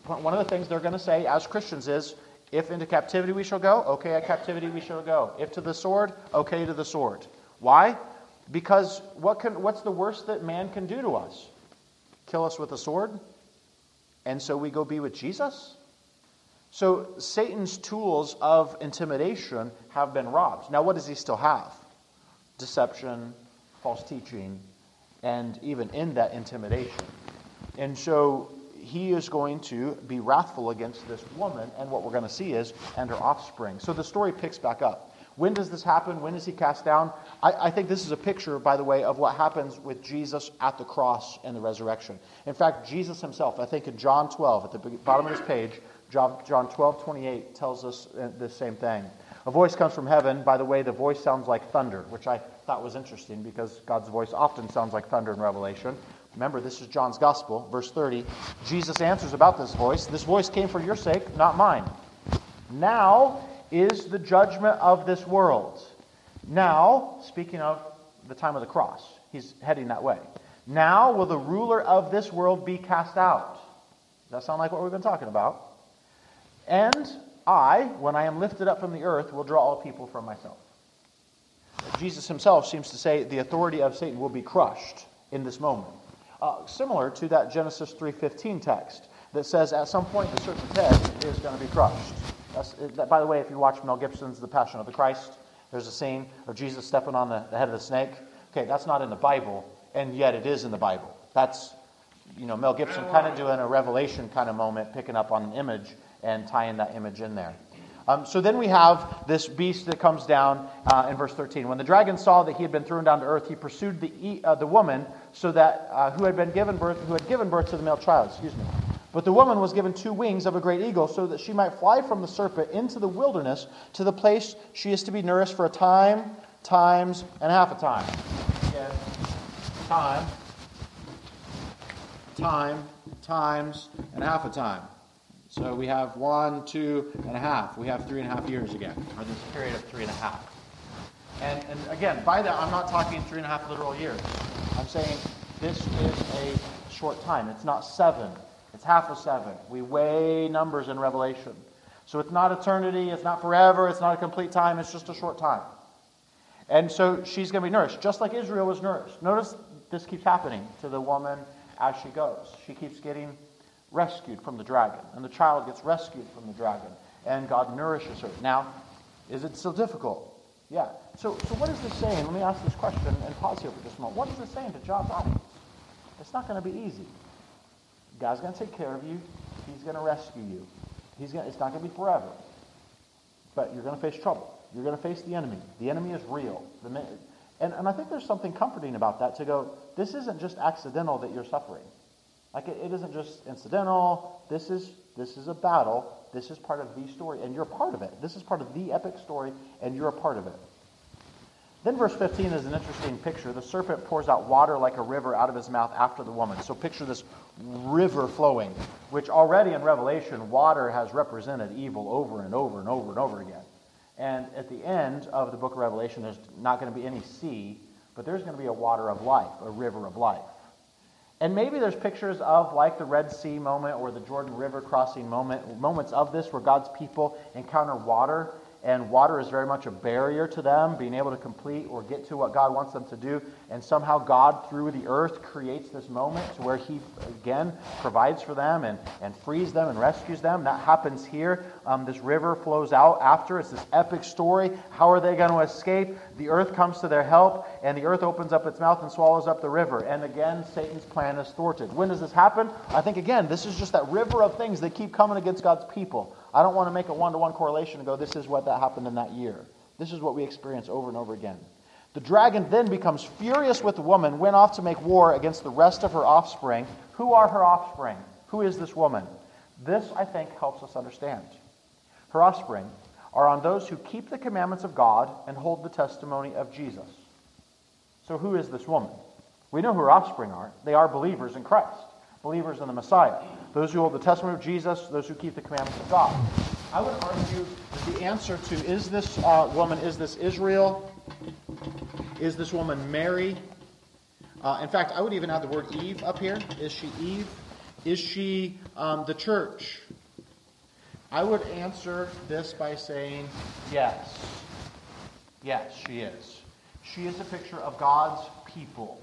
one of the things they're going to say as Christians is if into captivity we shall go, okay, at captivity we shall go. If to the sword, okay, to the sword. Why? Because what can, what's the worst that man can do to us? Kill us with a sword? And so we go be with Jesus? So Satan's tools of intimidation have been robbed. Now, what does he still have? Deception, false teaching, and even in that intimidation. And so he is going to be wrathful against this woman, and what we're going to see is, and her offspring. So the story picks back up. When does this happen? When is he cast down? I, I, think this is a picture, by the way, of what happens with Jesus at the cross and the resurrection. In fact, Jesus himself, I think in John 12, at the bottom of this page, John, John 12, 28 tells us uh, the same thing. A voice comes from heaven. By the way, the voice sounds like thunder, which I thought was interesting because God's voice often sounds like thunder in Revelation. Remember, this is John's Gospel, verse 30. Jesus answers about this voice This voice came for your sake, not mine. Now is the judgment of this world. Now, speaking of the time of the cross, he's heading that way. Now will the ruler of this world be cast out. Does that sound like what we've been talking about? And I, when I am lifted up from the earth, will draw all people from myself. Jesus himself seems to say the authority of Satan will be crushed in this moment. Uh, similar to that Genesis 3.15 text that says at some point the serpent's head is going to be crushed. By the way, if you watch Mel Gibson's The Passion of the Christ, there's a scene of Jesus stepping on the, the head of the snake. Okay, that's not in the Bible, and yet it is in the Bible. That's, you know, Mel Gibson kind of doing a revelation kind of moment, picking up on an image and tying that image in there. Um, so then we have this beast that comes down uh, in verse 13. When the dragon saw that he had been thrown down to earth, he pursued the, uh, the woman so that uh, who had been given birth, who had given birth to the male child. Excuse me. But the woman was given two wings of a great eagle, so that she might fly from the serpent into the wilderness to the place she is to be nourished for a time, times, and half a time. Again, time, time, times, and half a time. So we have one, two, and a half. We have three and a half years again, or this period of three and a half. And, and again, by that, I'm not talking three and a half literal years. I'm saying this is a short time. It's not seven, half of seven. We weigh numbers in Revelation. So it's not eternity, it's not forever, it's not a complete time, it's just a short time. And so she's going to be nourished, just like Israel was nourished. Notice this keeps happening to the woman as she goes. She keeps getting rescued from the dragon, and the child gets rescued from the dragon, and God nourishes her. Now, is it still difficult? Yeah. So, so what is this saying? Let me ask this question and pause here for just a moment. What is this saying to John's audience? It's not going to be easy. God's going to take care of you. He's going to rescue you. He's going it's not going to be forever. But you're going to face trouble. You're going to face the enemy. The enemy is real. The, and, and I think there's something comforting about that to go, this isn't just accidental that you're suffering. Like it, it isn't just incidental. This is, this is a battle This is part of the story, and you're part of it. This is part of the epic story, and you're a part of it. Then verse 15 is an interesting picture. The serpent pours out water like a river out of his mouth after the woman. So picture this river flowing, which already in Revelation, water has represented evil over and over and over and over again. And at the end of the book of Revelation, there's not going to be any sea, but there's going to be a water of life, a river of life. And maybe there's pictures of like the Red Sea moment or the Jordan River crossing moment, moments of this where God's people encounter water and water is very much a barrier to them being able to complete or get to what God wants them to do. And somehow God, through the earth, creates this moment where He, again, provides for them and, and frees them and rescues them. That happens here. Um, this river flows out after. It's this epic story. How are they going to escape? The earth comes to their help, and the earth opens up its mouth and swallows up the river. And again, Satan's plan is thwarted. When does this happen? I think, again, this is just that river of things that keep coming against God's people. I don't want to make a one to one correlation and go, this is what that happened in that year. This is what we experience over and over again. The dragon then becomes furious with the woman, went off to make war against the rest of her offspring. Who are her offspring? Who is this woman? This, I think, helps us understand. Her offspring are on those who keep the commandments of God and hold the testimony of Jesus. So, who is this woman? We know who her offspring are. They are believers in Christ believers in the Messiah, those who hold the testimony of Jesus, those who keep the commandments of God. I would argue that the answer to is this uh, woman, is this Israel, is this woman Mary? Uh, in fact, I would even add the word Eve up here. Is she Eve? Is she um, the church? I would answer this by saying yes. Yes, she is. She is a picture of God's people.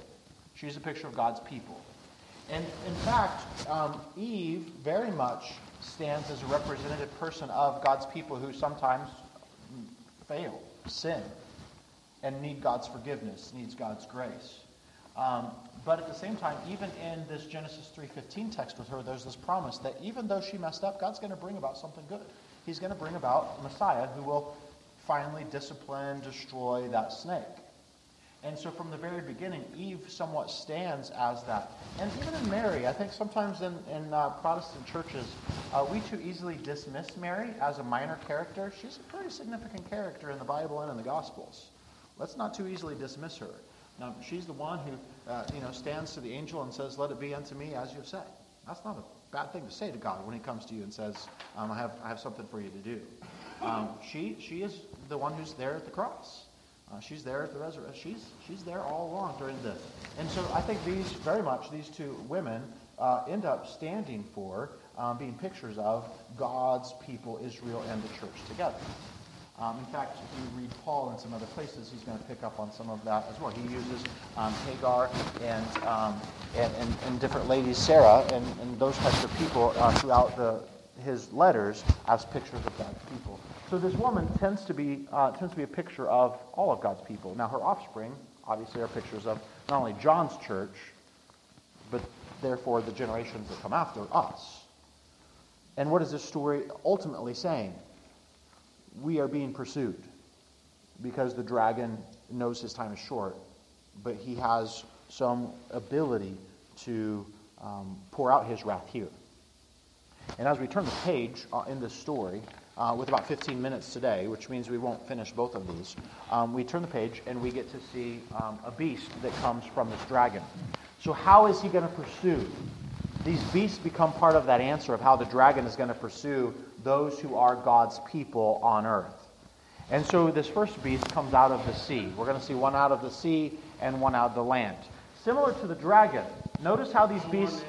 She is a picture of God's people. And in fact, um, Eve very much stands as a representative person of God's people who sometimes fail, sin, and need God's forgiveness, needs God's grace. Um, but at the same time, even in this Genesis 3.15 text with her, there's this promise that even though she messed up, God's going to bring about something good. He's going to bring about Messiah who will finally discipline, destroy that snake. And so from the very beginning, Eve somewhat stands as that. And even in Mary, I think sometimes in, in uh, Protestant churches, uh, we too easily dismiss Mary as a minor character. She's a pretty significant character in the Bible and in the Gospels. Let's not too easily dismiss her. Now, she's the one who, uh, you know, stands to the angel and says, let it be unto me as you have said. That's not a bad thing to say to God when he comes to you and says, um, I, have, I have something for you to do. Um, she, she is the one who's there at the cross. Uh, she's there at the resurrection. She's, she's there all along during this. And so I think these, very much, these two women uh, end up standing for um, being pictures of God's people, Israel, and the church together. Um, in fact, if you read Paul in some other places, he's going to pick up on some of that as well. He uses um, Hagar and, um, and, and, and, different ladies, Sarah, and, and those types of people uh, throughout the, his letters as pictures of God's people. So this woman tends to be uh, tends to be a picture of all of God's people. Now her offspring, obviously, are pictures of not only John's church, but therefore the generations that come after us. And what is this story ultimately saying? We are being pursued because the dragon knows his time is short, but he has some ability to um, pour out his wrath here. And as we turn the page uh, in this story, uh, with about 15 minutes today, which means we won't finish both of these, um, we turn the page and we get to see um, a beast that comes from this dragon. So, how is he going to pursue? These beasts become part of that answer of how the dragon is going to pursue those who are God's people on earth. And so, this first beast comes out of the sea. We're going to see one out of the sea and one out of the land. Similar to the dragon. Notice how these beasts.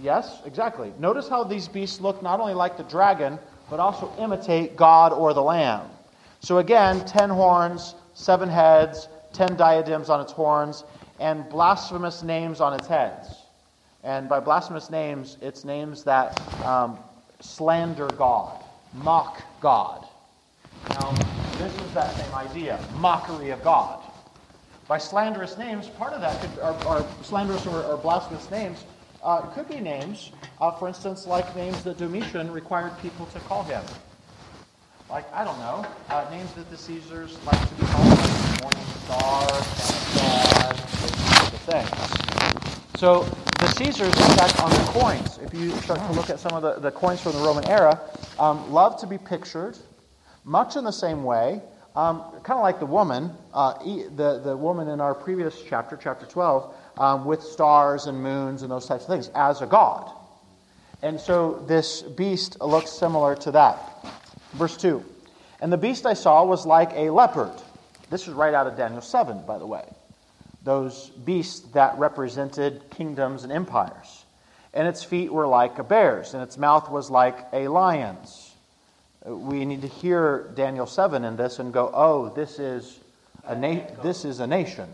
Yes, exactly. Notice how these beasts look not only like the dragon, but also imitate God or the Lamb. So again, ten horns, seven heads, ten diadems on its horns, and blasphemous names on its heads. And by blasphemous names, it's names that um, slander God, mock God. Now, this is that same idea mockery of God. By slanderous names, part of that could, are, are slanderous or, or blasphemous names uh, could be names, uh, for instance, like names that Domitian required people to call him. Like, I don't know, uh, names that the Caesars like to be called, like Morning Star, God, those kinds of things. So the Caesars, in fact, on the coins, if you start to look at some of the, the coins from the Roman era, um, love to be pictured much in the same way, um, kind of like the woman, uh, the, the woman in our previous chapter, chapter 12, um, with stars and moons and those types of things, as a god. And so this beast looks similar to that. Verse 2 And the beast I saw was like a leopard. This is right out of Daniel 7, by the way. Those beasts that represented kingdoms and empires. And its feet were like a bear's, and its mouth was like a lion's we need to hear Daniel 7 in this and go, oh, this is a, na- this is a nation.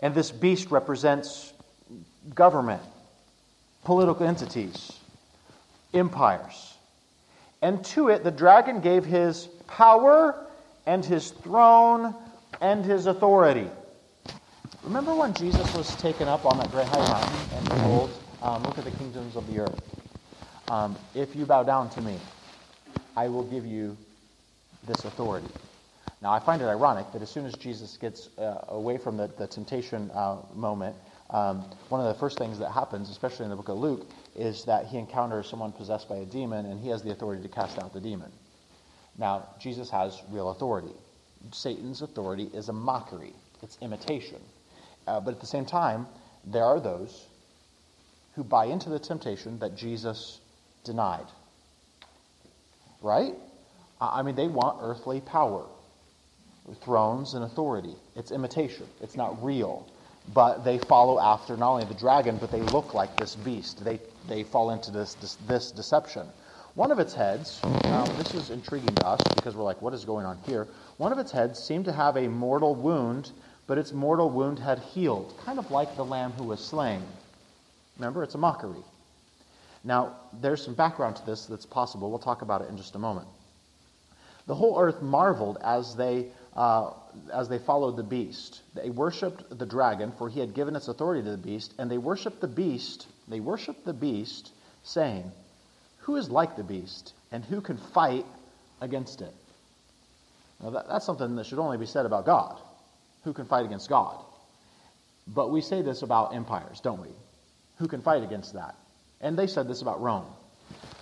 And this beast represents government, political entities, empires. And to it, the dragon gave his power and his throne and his authority. Remember when Jesus was taken up on that great high mountain and told, um, Look at the kingdoms of the earth. Um, if you bow down to me, I will give you this authority. Now, I find it ironic that as soon as Jesus gets uh, away from the, the temptation uh, moment, um, one of the first things that happens, especially in the book of Luke, is that he encounters someone possessed by a demon and he has the authority to cast out the demon. Now, Jesus has real authority. Satan's authority is a mockery, it's imitation. Uh, but at the same time, there are those who buy into the temptation that Jesus denied right? I mean, they want earthly power, thrones and authority. It's imitation, it's not real. But they follow after not only the dragon, but they look like this beast. They, they fall into this, this, this deception. One of its heads, um, this is intriguing to us because we're like, what is going on here? One of its heads seemed to have a mortal wound, but its mortal wound had healed, kind of like the lamb who was slain. Remember, it's a mockery. Now, there's some background to this that's possible. We'll talk about it in just a moment. The whole earth marveled as they, uh, as they followed the beast. They worshipped the dragon, for he had given its authority to the beast, and they worshipped the beast. They worshipped the beast, saying, Who is like the beast, and who can fight against it? Now, that, that's something that should only be said about God. Who can fight against God? But we say this about empires, don't we? Who can fight against that? And they said this about Rome.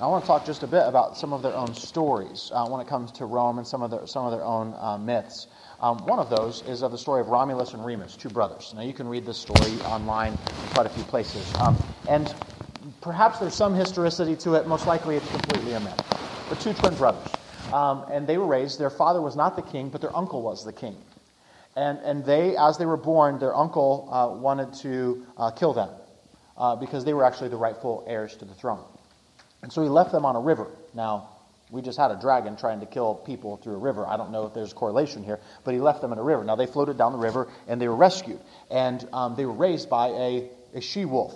I want to talk just a bit about some of their own stories uh, when it comes to Rome and some of their, some of their own uh, myths. Um, one of those is of the story of Romulus and Remus, two brothers. Now, you can read this story online in quite a few places. Um, and perhaps there's some historicity to it. Most likely, it's completely a myth. But two twin brothers. Um, and they were raised, their father was not the king, but their uncle was the king. And, and they, as they were born, their uncle uh, wanted to uh, kill them uh, because they were actually the rightful heirs to the throne. And so he left them on a river. Now, we just had a dragon trying to kill people through a river. I don't know if there's a correlation here, but he left them in a river. Now, they floated down the river and they were rescued. And um, they were raised by a, a she wolf.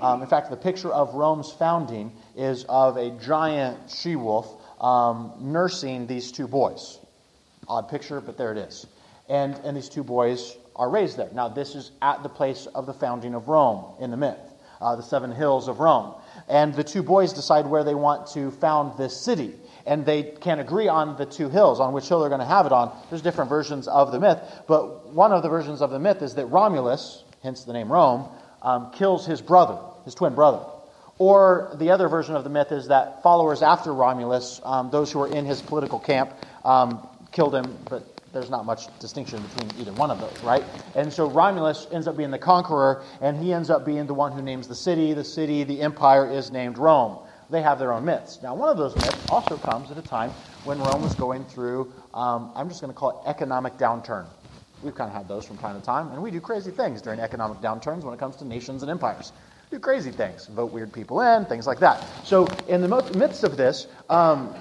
Um, in fact, the picture of Rome's founding is of a giant she wolf um, nursing these two boys. Odd picture, but there it is. And, and these two boys are raised there. Now, this is at the place of the founding of Rome in the myth, uh, the seven hills of Rome. And the two boys decide where they want to found this city. And they can't agree on the two hills, on which hill they're going to have it on. There's different versions of the myth, but one of the versions of the myth is that Romulus, hence the name Rome, um, kills his brother, his twin brother. Or the other version of the myth is that followers after Romulus, um, those who were in his political camp, um, killed him, but there's not much distinction between either one of those, right? And so Romulus ends up being the conqueror, and he ends up being the one who names the city. The city, the empire, is named Rome. They have their own myths. Now, one of those myths also comes at a time when Rome was going through, um, I'm just going to call it economic downturn. We've kind of had those from time to time, and we do crazy things during economic downturns when it comes to nations and empires. Do crazy things, vote weird people in, things like that. So, in the midst of this, um,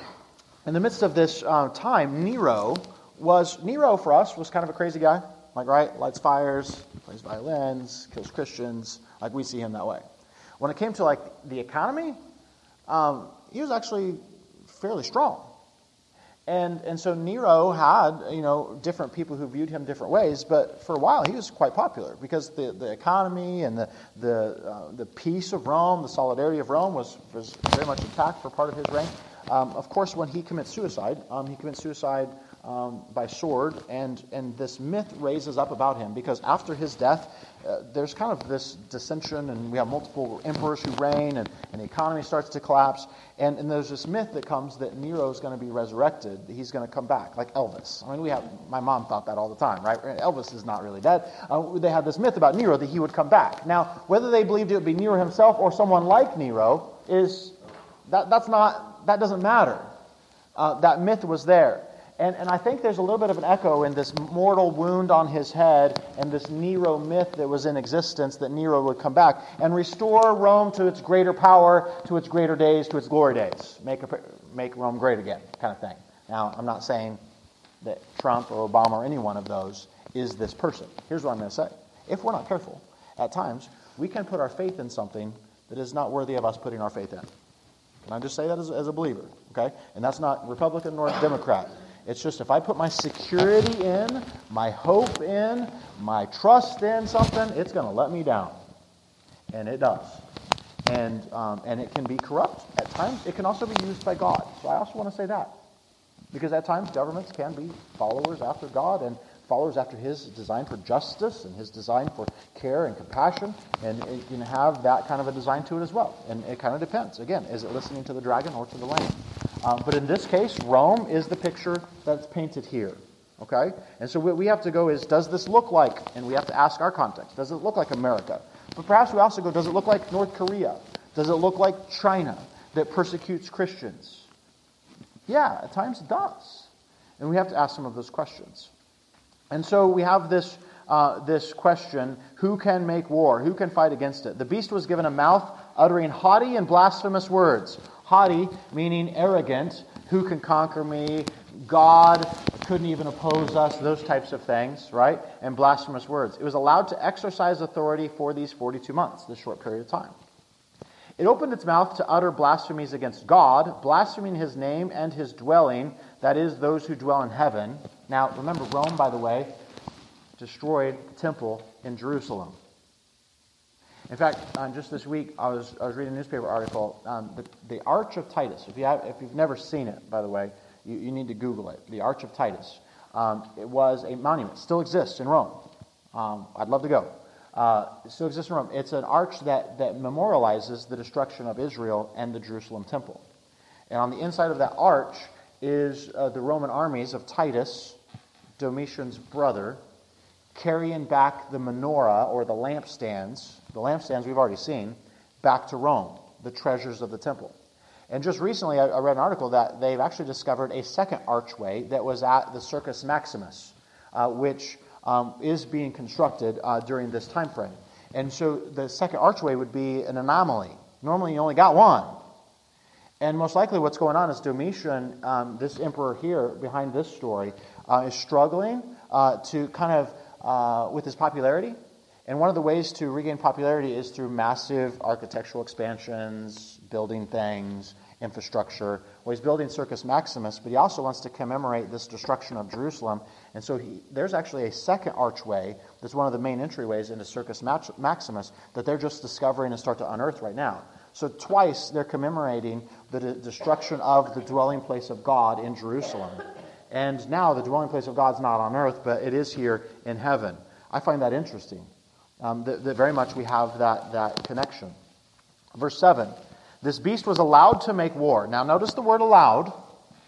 in the midst of this uh, time, Nero was Nero for us was kind of a crazy guy, like right, lights fires, plays violins, kills Christians, like we see him that way. When it came to like the economy, um, he was actually fairly strong. And, and so Nero had, you know, different people who viewed him different ways, but for a while he was quite popular because the, the economy and the, the, uh, the peace of Rome, the solidarity of Rome was, was very much intact for part of his reign. Um, of course, when he commits suicide, um, he commits suicide um, by sword, and, and this myth raises up about him because after his death, uh, there's kind of this dissension, and we have multiple emperors who reign, and, and the economy starts to collapse. And, and there's this myth that comes that Nero is going to be resurrected, he's going to come back, like Elvis. I mean, we have, my mom thought that all the time, right? Elvis is not really dead. Uh, they had this myth about Nero that he would come back. Now, whether they believed it would be Nero himself or someone like Nero is, that, that's not, that doesn't matter. Uh, that myth was there. And, and I think there's a little bit of an echo in this mortal wound on his head and this Nero myth that was in existence that Nero would come back and restore Rome to its greater power, to its greater days, to its glory days. Make, a, make Rome great again, kind of thing. Now, I'm not saying that Trump or Obama or any one of those is this person. Here's what I'm going to say. If we're not careful, at times, we can put our faith in something that is not worthy of us putting our faith in. Can I just say that as, as a believer? Okay? And that's not Republican nor Democrat. It's just if I put my security in, my hope in, my trust in something, it's going to let me down. And it does. And, um, and it can be corrupt. At times, it can also be used by God. So I also want to say that. Because at times, governments can be followers after God and followers after His design for justice and His design for care and compassion. And it can have that kind of a design to it as well. And it kind of depends. Again, is it listening to the dragon or to the lamb? Um, but in this case, Rome is the picture that's painted here. Okay? And so what we have to go is, does this look like, and we have to ask our context, does it look like America? But perhaps we also go, does it look like North Korea? Does it look like China that persecutes Christians? Yeah, at times it does. And we have to ask some of those questions. And so we have this, uh, this question who can make war? Who can fight against it? The beast was given a mouth uttering haughty and blasphemous words. Haughty, meaning arrogant. Who can conquer me? God couldn't even oppose us, those types of things, right? And blasphemous words. It was allowed to exercise authority for these 42 months, this short period of time. It opened its mouth to utter blasphemies against God, blaspheming his name and his dwelling, that is, those who dwell in heaven. Now, remember, Rome, by the way, destroyed the temple in Jerusalem. In fact, uh, just this week, I was, I was reading a newspaper article. Um, the, the Arch of Titus, if, you have, if you've never seen it, by the way, you, you need to Google it. The Arch of Titus. Um, it was a monument, still exists in Rome. Um, I'd love to go. Uh, still exists in Rome. It's an arch that, that memorializes the destruction of Israel and the Jerusalem temple. And on the inside of that arch is uh, the Roman armies of Titus, Domitian's brother, carrying back the menorah or the lampstands the lampstands we've already seen, back to Rome, the treasures of the temple. And just recently, I, read an article that they've actually discovered a second archway that was at the Circus Maximus, uh, which um, is being constructed uh, during this time frame. And so the second archway would be an anomaly. Normally, you only got one. And most likely, what's going on is Domitian, um, this emperor here behind this story, uh, is struggling uh, to kind of, uh, with his popularity, and one of the ways to regain popularity is through massive architectural expansions, building things, infrastructure. Well, he's building Circus Maximus, but he also wants to commemorate this destruction of Jerusalem. And so he, there's actually a second archway that's one of the main entryways into Circus Maximus that they're just discovering and start to unearth right now. So twice they're commemorating the de- destruction of the dwelling place of God in Jerusalem. And now the dwelling place of God's not on earth, but it is here in heaven. I find that interesting um, that, that very much we have that, that connection. Verse 7 This beast was allowed to make war. Now, notice the word allowed.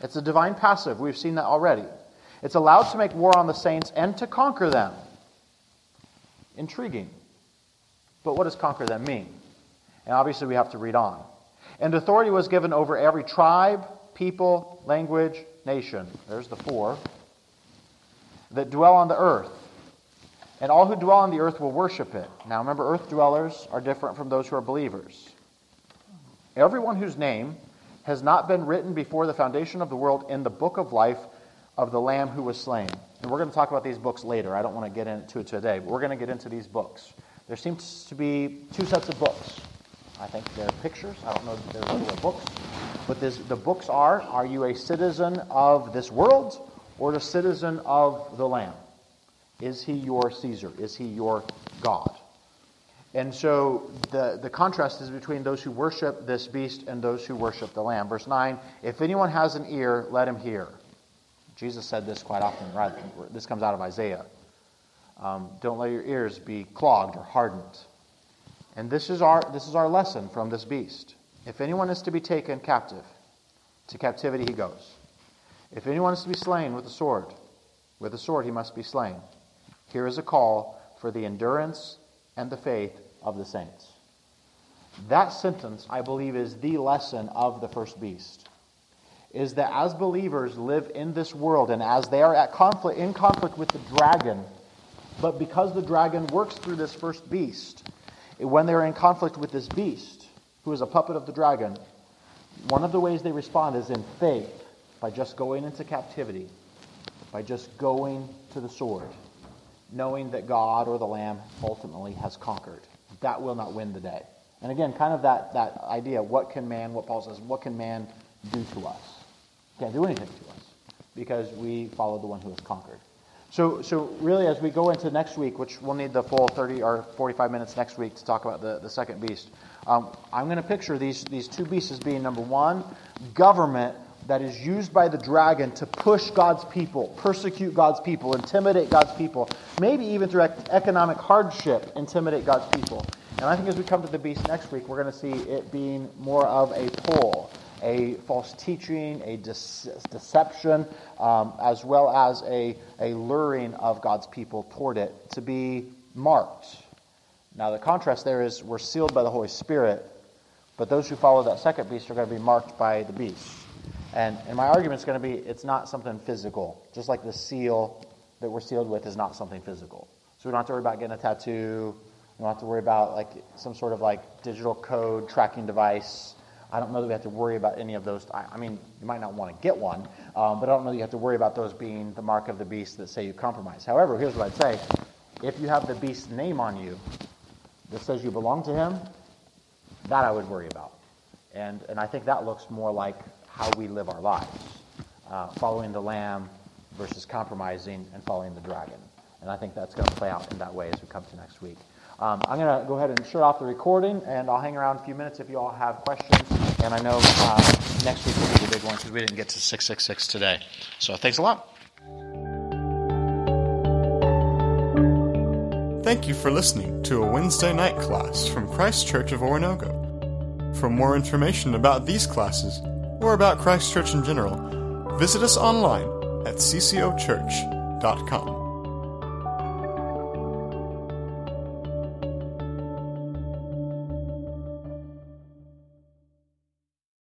It's a divine passive. We've seen that already. It's allowed to make war on the saints and to conquer them. Intriguing. But what does conquer them mean? And obviously, we have to read on. And authority was given over every tribe, people, language, nation. There's the four. That dwell on the earth and all who dwell on the earth will worship it. Now remember, earth dwellers are different from those who are believers. Everyone whose name has not been written before the foundation of the world in the book of life of the Lamb who was slain. And we're going to talk about these books later. I don't want to get into it today, but we're going to get into these books. There seems to be two sets of books. I think they're pictures. I don't know if they're literal books. But this, the books are Are you a citizen of this world or a citizen of the Lamb? Is he your Caesar? Is he your God? And so the, the contrast is between those who worship this beast and those who worship the Lamb. Verse 9 If anyone has an ear, let him hear. Jesus said this quite often, right? This comes out of Isaiah. Um, don't let your ears be clogged or hardened. And this is, our, this is our lesson from this beast. If anyone is to be taken captive, to captivity he goes. If anyone is to be slain with the sword, with the sword he must be slain. Here is a call for the endurance and the faith of the saints. That sentence, I believe, is the lesson of the first beast. Is that as believers live in this world and as they are at conflict, in conflict with the dragon, but because the dragon works through this first beast, when they're in conflict with this beast, who is a puppet of the dragon, one of the ways they respond is in faith, by just going into captivity, by just going to the sword, knowing that God or the Lamb ultimately has conquered. That will not win the day. And again, kind of that, that idea what can man, what Paul says, what can man do to us? Can't do anything to us because we follow the one who has conquered. So, so really, as we go into next week, which we'll need the full 30 or 45 minutes next week to talk about the, the second beast, um, I'm going to picture these, these two beasts as being number one, government that is used by the dragon to push God's people, persecute God's people, intimidate God's people, maybe even through economic hardship, intimidate God's people. And I think as we come to the beast next week, we're going to see it being more of a pull a false teaching, a deception, um, as well as a, a luring of God's people toward it to be marked. Now, the contrast there is we're sealed by the Holy Spirit, but those who follow that second beast are going to be marked by the beast. And, and my argument is going to be it's not something physical, just like the seal that we're sealed with is not something physical. So we don't have to worry about getting a tattoo. We don't have to worry about like some sort of like digital code tracking device I don't know that we have to worry about any of those. I, I mean, you might not want to get one, um, but I don't know that you have to worry about those being the mark of the beast that say you compromise. However, here's what I'd say if you have the beast's name on you that says you belong to him, that I would worry about. And, and I think that looks more like how we live our lives uh, following the lamb versus compromising and following the dragon. And I think that's going to play out in that way as we come to next week. Um, I'm going to go ahead and shut off the recording, and I'll hang around a few minutes if you all have questions. And I know uh, next week will be the big one because we didn't get to 666 today. So thanks a lot. Thank you for listening to a Wednesday night class from Christ Church of Oronogo. For more information about these classes or about Christ Church in general, visit us online at ccochurch.com.